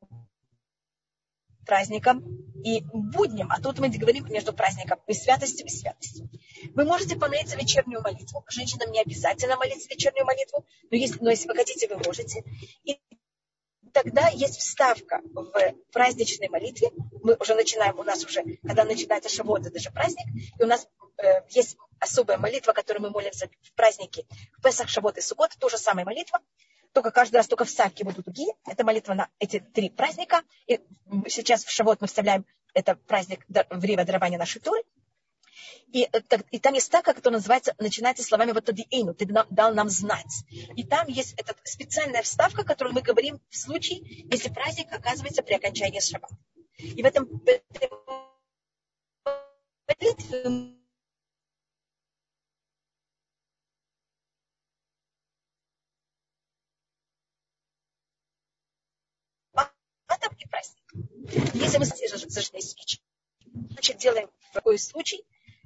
праздником и буднем. А тут мы говорим между праздником и святостью, и святостью. Вы можете помолиться вечернюю молитву. Женщинам не обязательно молиться вечернюю молитву, но если, но если вы хотите, вы можете. И тогда есть вставка в праздничной молитве. Мы уже начинаем, у нас уже, когда начинается шавот, это же праздник, и у нас э, есть особая молитва, которую мы молимся в празднике в Песах, Шавот и Сукот, тоже самая молитва только каждый раз только вставки будут другие. Это молитва на эти три праздника. И сейчас в Шавот мы вставляем это праздник время дарования нашей Торы. И, э, и там есть так, как это называется, начинается словами вот эйну, ты дал нам знать. И там есть эта специальная вставка, которую мы говорим в случае, если праздник оказывается при окончании шаббата. И в этом, в этой молитве Если мы зажгли свечи, значит, делаем такой случай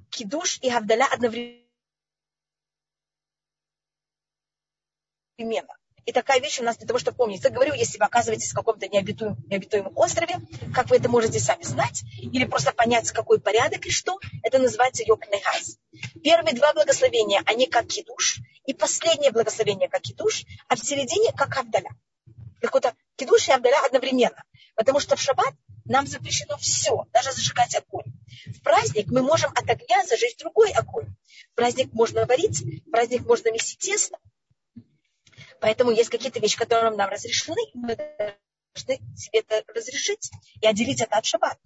кидуш и гавдаля одновременно. И такая вещь у нас для того, чтобы помнить. Я говорю, если вы оказываетесь в каком-то необитуемом, необитуемом острове, как вы это можете сами знать, или просто понять, какой порядок и что, это называется йокнегаз. Первые два благословения, они как кидуш, и последнее благословение как кидуш, а в середине как авдаля. Какой-то кидуш и авдаля одновременно. Потому что в шаббат нам запрещено все, даже зажигать огонь. Праздник мы можем от огня зажечь другой огонь. Праздник можно варить, праздник можно месить тесто. Поэтому есть какие-то вещи, которые нам разрешены, мы должны себе это разрешить и отделить это от шаббат.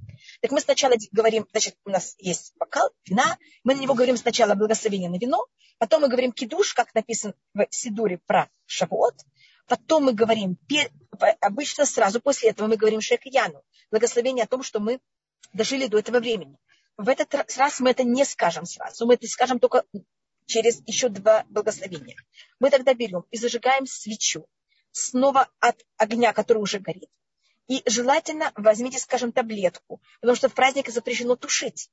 Так мы сначала говорим, значит, у нас есть бокал вина, мы на него говорим сначала благословение на вино, потом мы говорим кидуш, как написано в Сидуре про шавуот, потом мы говорим, обычно сразу после этого мы говорим шекияну, благословение о том, что мы дожили до этого времени. В этот раз мы это не скажем сразу, мы это скажем только через еще два благословения. Мы тогда берем и зажигаем свечу снова от огня, который уже горит. И желательно возьмите, скажем, таблетку, потому что в праздник запрещено тушить.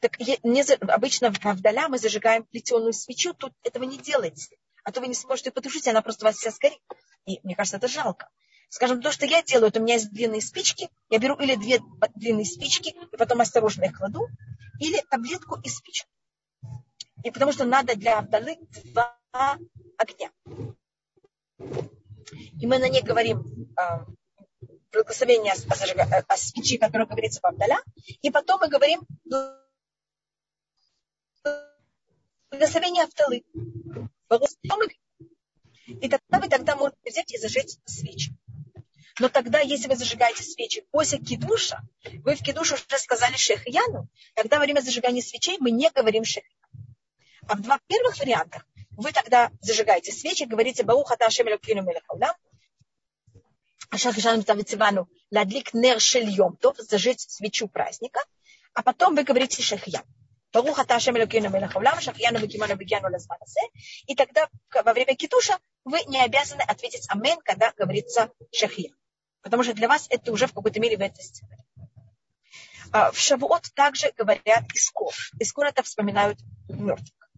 Так не, обычно в Авдаля мы зажигаем плетеную свечу, тут этого не делайте. А то вы не сможете потушить, она просто у вас вся сгорит. И мне кажется, это жалко. Скажем, то, что я делаю, это у меня есть длинные спички, я беру или две длинные спички, и потом осторожно их кладу, или таблетку и спичку. И потому что надо для Авдалы два огня. И мы на ней говорим э, благословение о, о, о свечи, которое говорится в Авдаля. И потом мы говорим благословение Авдалы. И тогда вы тогда можете взять и зажечь свечи. Но тогда, если вы зажигаете свечи после кидуша, вы в кидуш уже сказали шехияну, тогда во время зажигания свечей мы не говорим шехияну. А в два первых вариантах вы тогда зажигаете свечи, говорите Бауха Ташем Элокину Мелехаулам, Ашар Хишану Тавицивану Ладлик Нер Шельем, то зажечь свечу праздника, а потом вы говорите Шехьян. Баруха Ташем Элокину Мелехаулам, Шахьяну Бекиману Бегьяну Лазманасе. И тогда во время китуша вы не обязаны ответить Амен, когда говорится Шахьян. Потому что для вас это уже в какой-то мере сделали. А, в Шавуот также говорят Искор. Искор это вспоминают мертвых.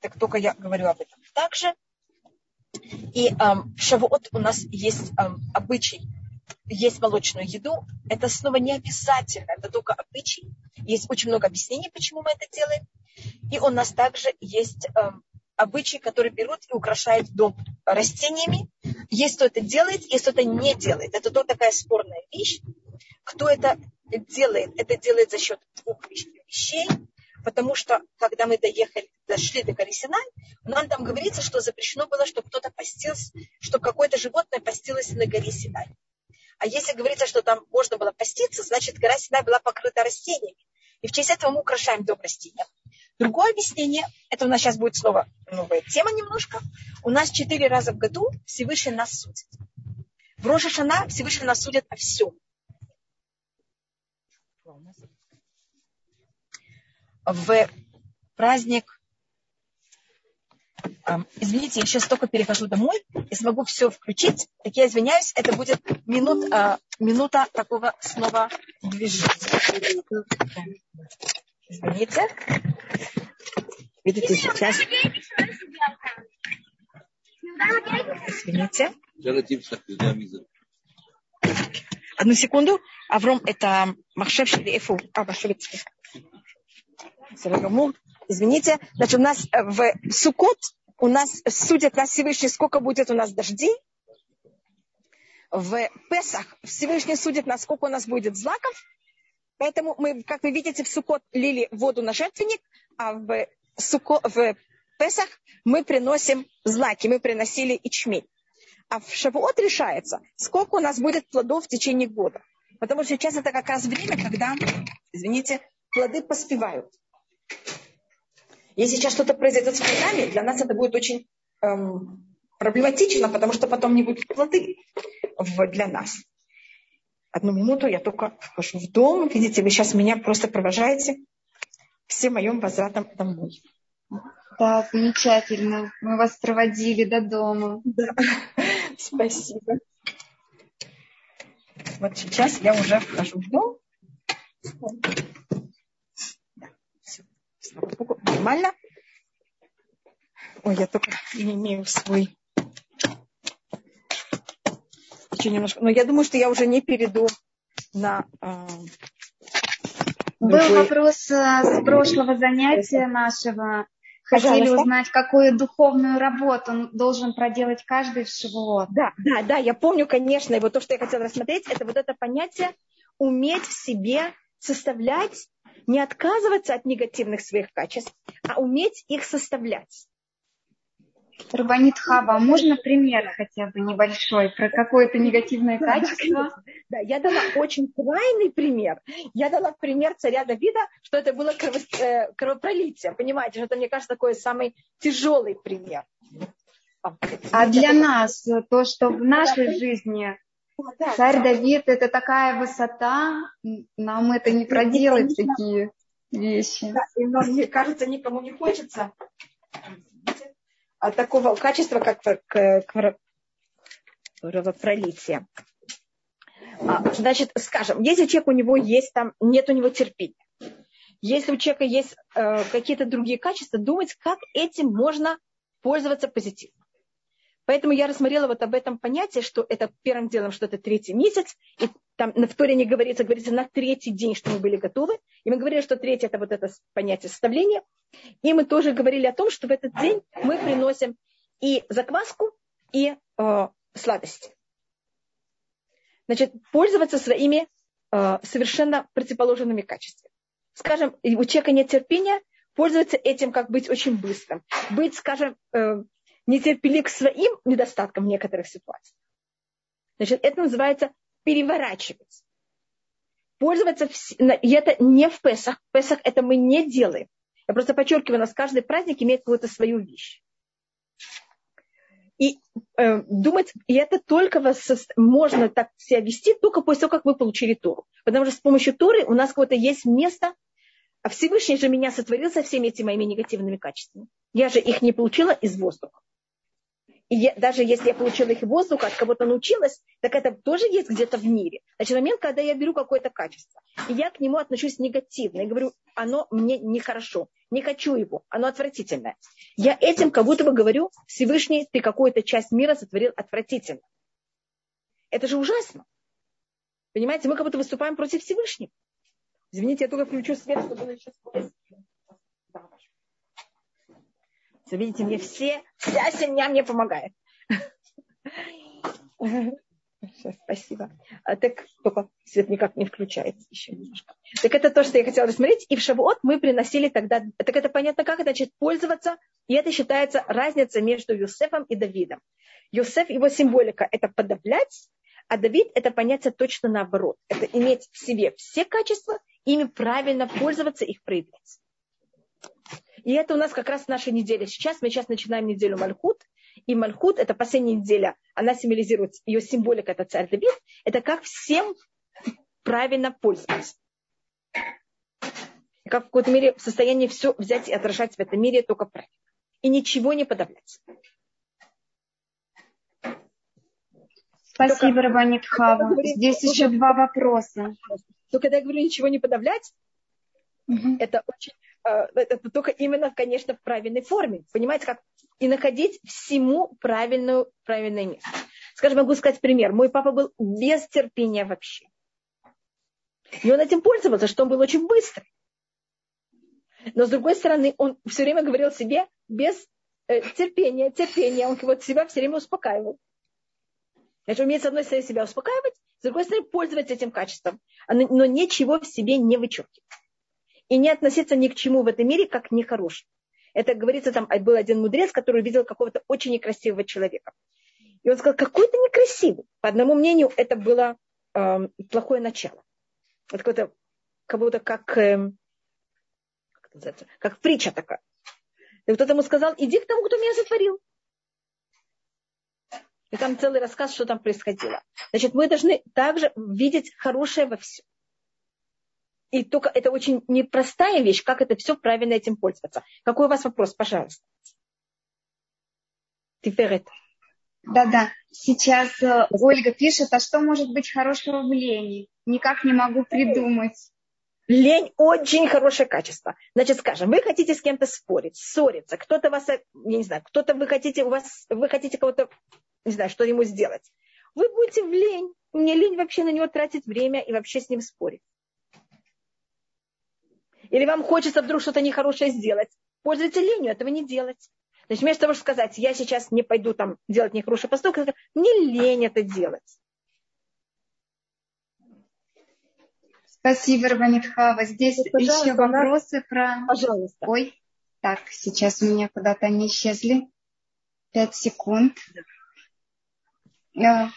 Так только я говорю об этом. Также и эм, в Шавуот у нас есть эм, обычай есть молочную еду. Это снова не обязательно, это только обычай. Есть очень много объяснений, почему мы это делаем. И у нас также есть эм, обычаи, которые берут и украшают дом растениями. Есть кто это делает, есть кто это не делает. Это то такая спорная вещь. Кто это делает? Это делает за счет двух вещей. Потому что, когда мы доехали, дошли до горы Синай, нам там говорится, что запрещено было, чтобы кто-то постился, чтобы какое-то животное постилось на горе Синай. А если говорится, что там можно было поститься, значит, гора Синай была покрыта растениями. И в честь этого мы украшаем дом растения. Другое объяснение, это у нас сейчас будет снова новая тема немножко. У нас четыре раза в году Всевышний нас судит. В Рошашана Всевышний нас судит о всем. В праздник Извините, я сейчас только перехожу домой и смогу все включить. Так я извиняюсь, это будет минут, а, минута такого снова движения. Извините. Видите, сейчас... Извините. Одну секунду. Авром, это Махшев Шелиэфу. А, Махшевицкий. Извините. Значит, у нас в Сукот у нас судят на Всевышний, сколько будет у нас дождей. В Песах Всевышний судит, насколько у нас будет злаков. Поэтому мы, как вы видите, в Сукот лили воду на жертвенник, а в, Суко, в Песах мы приносим злаки, мы приносили ичмель. А в Шавуот решается, сколько у нас будет плодов в течение года. Потому что сейчас это как раз время, когда, извините, плоды поспевают. Если сейчас что-то произойдет с плодами, для нас это будет очень эм, проблематично, потому что потом не будут плоды для нас. Одну минуту, я только вхожу в дом. Видите, вы сейчас меня просто провожаете всем моим возвратом домой. Да, замечательно. Мы вас проводили до дома. Да. Спасибо. Вот сейчас я уже вхожу в дом. Да, все. Слава Богу, нормально. Ой, я только не имею свой еще немножко. Но я думаю, что я уже не перейду на... Э, Был вопрос э, с прошлого занятия нашего. Хотели Пожалуйста. узнать, какую духовную работу он должен проделать каждый в Шивот. Да, да, да, я помню, конечно, и вот то, что я хотела рассмотреть, это вот это понятие уметь в себе составлять, не отказываться от негативных своих качеств, а уметь их составлять. Рабанит Хава, а можно пример хотя бы небольшой про какое-то негативное качество? Да, я дала очень крайний пример. Я дала пример царя Давида, что это было э, кровопролитие. Понимаете, что это, мне кажется, такой самый тяжелый пример. А для нас, то, что в нашей жизни царь Давид, это такая высота, нам это не проделать, такие вещи. но мне кажется, никому не хочется от такого качества, как кровопролитие. А, значит, скажем, если человек у него есть там, нет у него терпения, если у человека есть э, какие-то другие качества, думать, как этим можно пользоваться позитивно. Поэтому я рассмотрела вот об этом понятие, что это первым делом, что это третий месяц, и там на вторе не говорится, говорится на третий день, что мы были готовы. И мы говорили, что третий это вот это понятие составления. И мы тоже говорили о том, что в этот день мы приносим и закваску, и э, сладости. Значит, пользоваться своими э, совершенно противоположными качествами. Скажем, у человека нет терпения, пользоваться этим, как быть очень быстрым. Быть, скажем, э, нетерпелив к своим недостаткам в некоторых ситуациях. Значит, это называется переворачивать. Пользоваться, в... и это не в Песах. В Песах это мы не делаем. Я просто подчеркиваю, у нас каждый праздник имеет какую-то свою вещь. И э, думать, и это только вас, можно так себя вести только после того, как вы получили Тору. Потому что с помощью Торы у нас какое-то есть место, а Всевышний же меня сотворил со всеми этими моими негативными качествами. Я же их не получила из воздуха. И я, даже если я получила их воздух, от кого-то научилась, так это тоже есть где-то в мире. Значит, момент, когда я беру какое-то качество, и я к нему отношусь негативно, и говорю, оно мне нехорошо, не хочу его, оно отвратительное. Я этим как будто бы говорю, Всевышний, ты какую-то часть мира сотворил отвратительно. Это же ужасно. Понимаете, мы как будто выступаем против Всевышнего. Извините, я только включу свет, чтобы было еще Видите, мне все, вся семья мне помогает. Спасибо. А, так только свет никак не включается еще немножко. Так это то, что я хотела рассмотреть. И в Шавуот мы приносили тогда, так это понятно, как это значит пользоваться. И это считается разница между Юсефом и Давидом. Юсеф, его символика – это подавлять, а Давид – это понятие точно наоборот. Это иметь в себе все качества, ими правильно пользоваться, их проявлять. И это у нас как раз наша неделя. Сейчас мы сейчас начинаем неделю Мальхут. И Мальхут, это последняя неделя, она символизирует, ее символика, это царь Давид. Это как всем правильно пользоваться. Как в какой-то мере в состоянии все взять и отражать в этом мире только правильно. И ничего не подавлять. Спасибо, Рабанит Хава. Здесь еще два вопроса. Но когда я говорю ничего не подавлять, угу. это очень это только именно, конечно, в правильной форме. Понимаете, как и находить всему правильную, правильное место. Скажем, могу сказать пример. Мой папа был без терпения вообще. И он этим пользовался, что он был очень быстрый. Но с другой стороны, он все время говорил себе без э, терпения, терпения. Он вот себя все время успокаивал. Значит, умеет с одной стороны себя успокаивать, с другой стороны пользоваться этим качеством, но ничего в себе не вычеркивать и не относиться ни к чему в этом мире, как нехорошему. Это говорится, там был один мудрец, который увидел какого-то очень некрасивого человека. И он сказал, какой то некрасивый. По одному мнению, это было э, плохое начало. Это какое-то, как будто как, э, как, как притча такая. И кто-то ему сказал, иди к тому, кто меня сотворил. И там целый рассказ, что там происходило. Значит, мы должны также видеть хорошее во всем. И только это очень непростая вещь, как это все правильно этим пользоваться. Какой у вас вопрос, пожалуйста? Это. Да-да. Сейчас э, Ольга пишет, а что может быть хорошего в лени? Никак не могу придумать. Лень очень хорошее качество. Значит, скажем, вы хотите с кем-то спорить, ссориться, кто-то вас, я не знаю, кто-то вы хотите, у вас, вы хотите кого-то, не знаю, что ему сделать. вы будете в лень. Мне лень вообще на него тратить время и вообще с ним спорить. Или вам хочется вдруг что-то нехорошее сделать. Пользуйтесь ленью, этого не делать. Значит, вместо того, чтобы сказать, я сейчас не пойду там делать нехороший поступок, мне лень это делать. Спасибо, Рабанитхава. Здесь еще вопросы про... Пожалуйста. Ой, так, сейчас у меня куда-то они исчезли. Пять секунд. Э,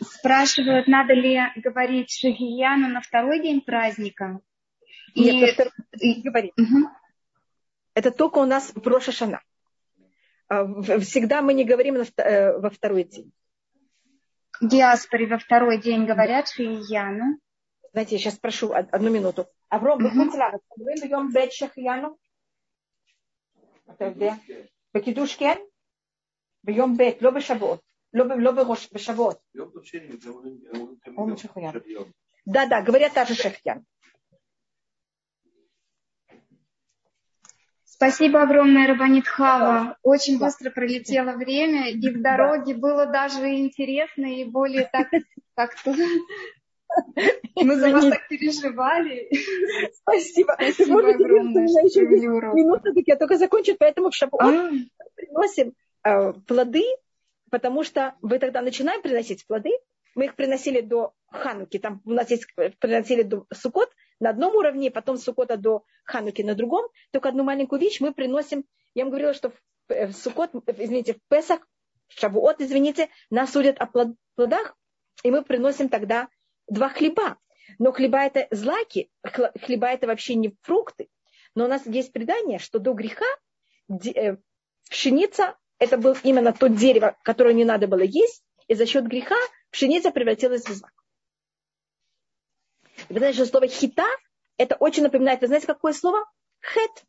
спрашивают, надо ли говорить Шагияну на второй день праздника? Нет, и... не говори. Угу. Это только у нас в Рошашана. Всегда мы не говорим э, во второй день. Диаспоре во второй день говорят Шагияну. Знаете, я сейчас спрошу одну минуту. Авром, בחוץ לארץ, אומרים ביום ב' שהחיינו? אתה יודע? בקידוש כן? ביום ב', לא בשבועות. לא, לא בראש, בשבועות. Да, да, говорят даже шахтян. Спасибо огромное, Рабанит Хава. Очень быстро пролетело время, и в дороге было даже интересно и более так как-то мы за вас так переживали. Спасибо. Спасибо огромное, что провели урок. Минуту, я только закончу, поэтому в Шаббат а. приносим э, плоды, потому что вы тогда начинаем приносить плоды. Мы их приносили до Хануки, там у нас есть, приносили до Сукот на одном уровне, потом с Сукота до Хануки на другом. Только одну маленькую вещь мы приносим. Я вам говорила, что в Сукот, извините, в Песах, в Шавуот, извините, нас судят о плодах, и мы приносим тогда два хлеба. Но хлеба это злаки, хлеба это вообще не фрукты. Но у нас есть предание, что до греха э, пшеница это было именно то дерево, которое не надо было есть, и за счет греха пшеница превратилась в злак. Вы знаете, что слово хита, это очень напоминает, вы знаете, какое слово? Хет.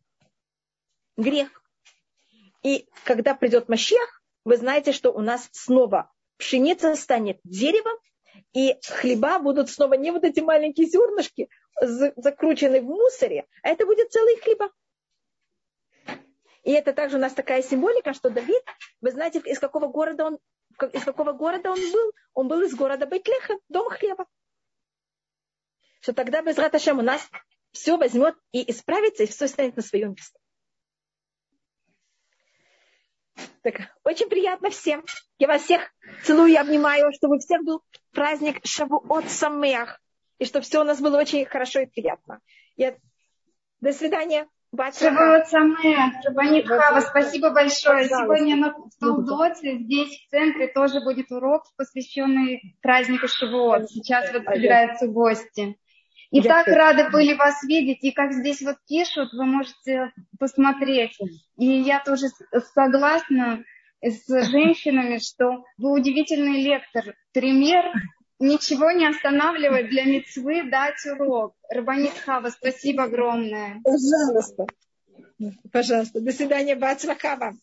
Грех. И когда придет Машех, вы знаете, что у нас снова пшеница станет деревом, и хлеба будут снова не вот эти маленькие зернышки, закрученные в мусоре, а это будет целый хлеба. И это также у нас такая символика, что Давид, вы знаете, из какого города он, из какого города он был? Он был из города Бейтлеха, дом хлеба. Что тогда без Раташем у нас все возьмет и исправится, и все станет на своем месте. Так, очень приятно всем. Я вас всех целую и обнимаю, чтобы у всех был праздник Шавуот Самех. И чтобы все у нас было очень хорошо и приятно. Я... До свидания. Шавуот Самех. Рабанит Хава, спасибо большое. Пожалуйста. Сегодня на Талдоте, здесь в центре, тоже будет урок, посвященный празднику Шавуот. Сейчас вот собираются гости. И Я так рады были вас видеть, и как здесь вот пишут, вы можете посмотреть. И я тоже согласна с женщинами, что вы удивительный лектор. Пример ничего не останавливает для мецвы дать урок. Рабанит Хава, спасибо огромное. Пожалуйста. Пожалуйста. До свидания, Бацлахава.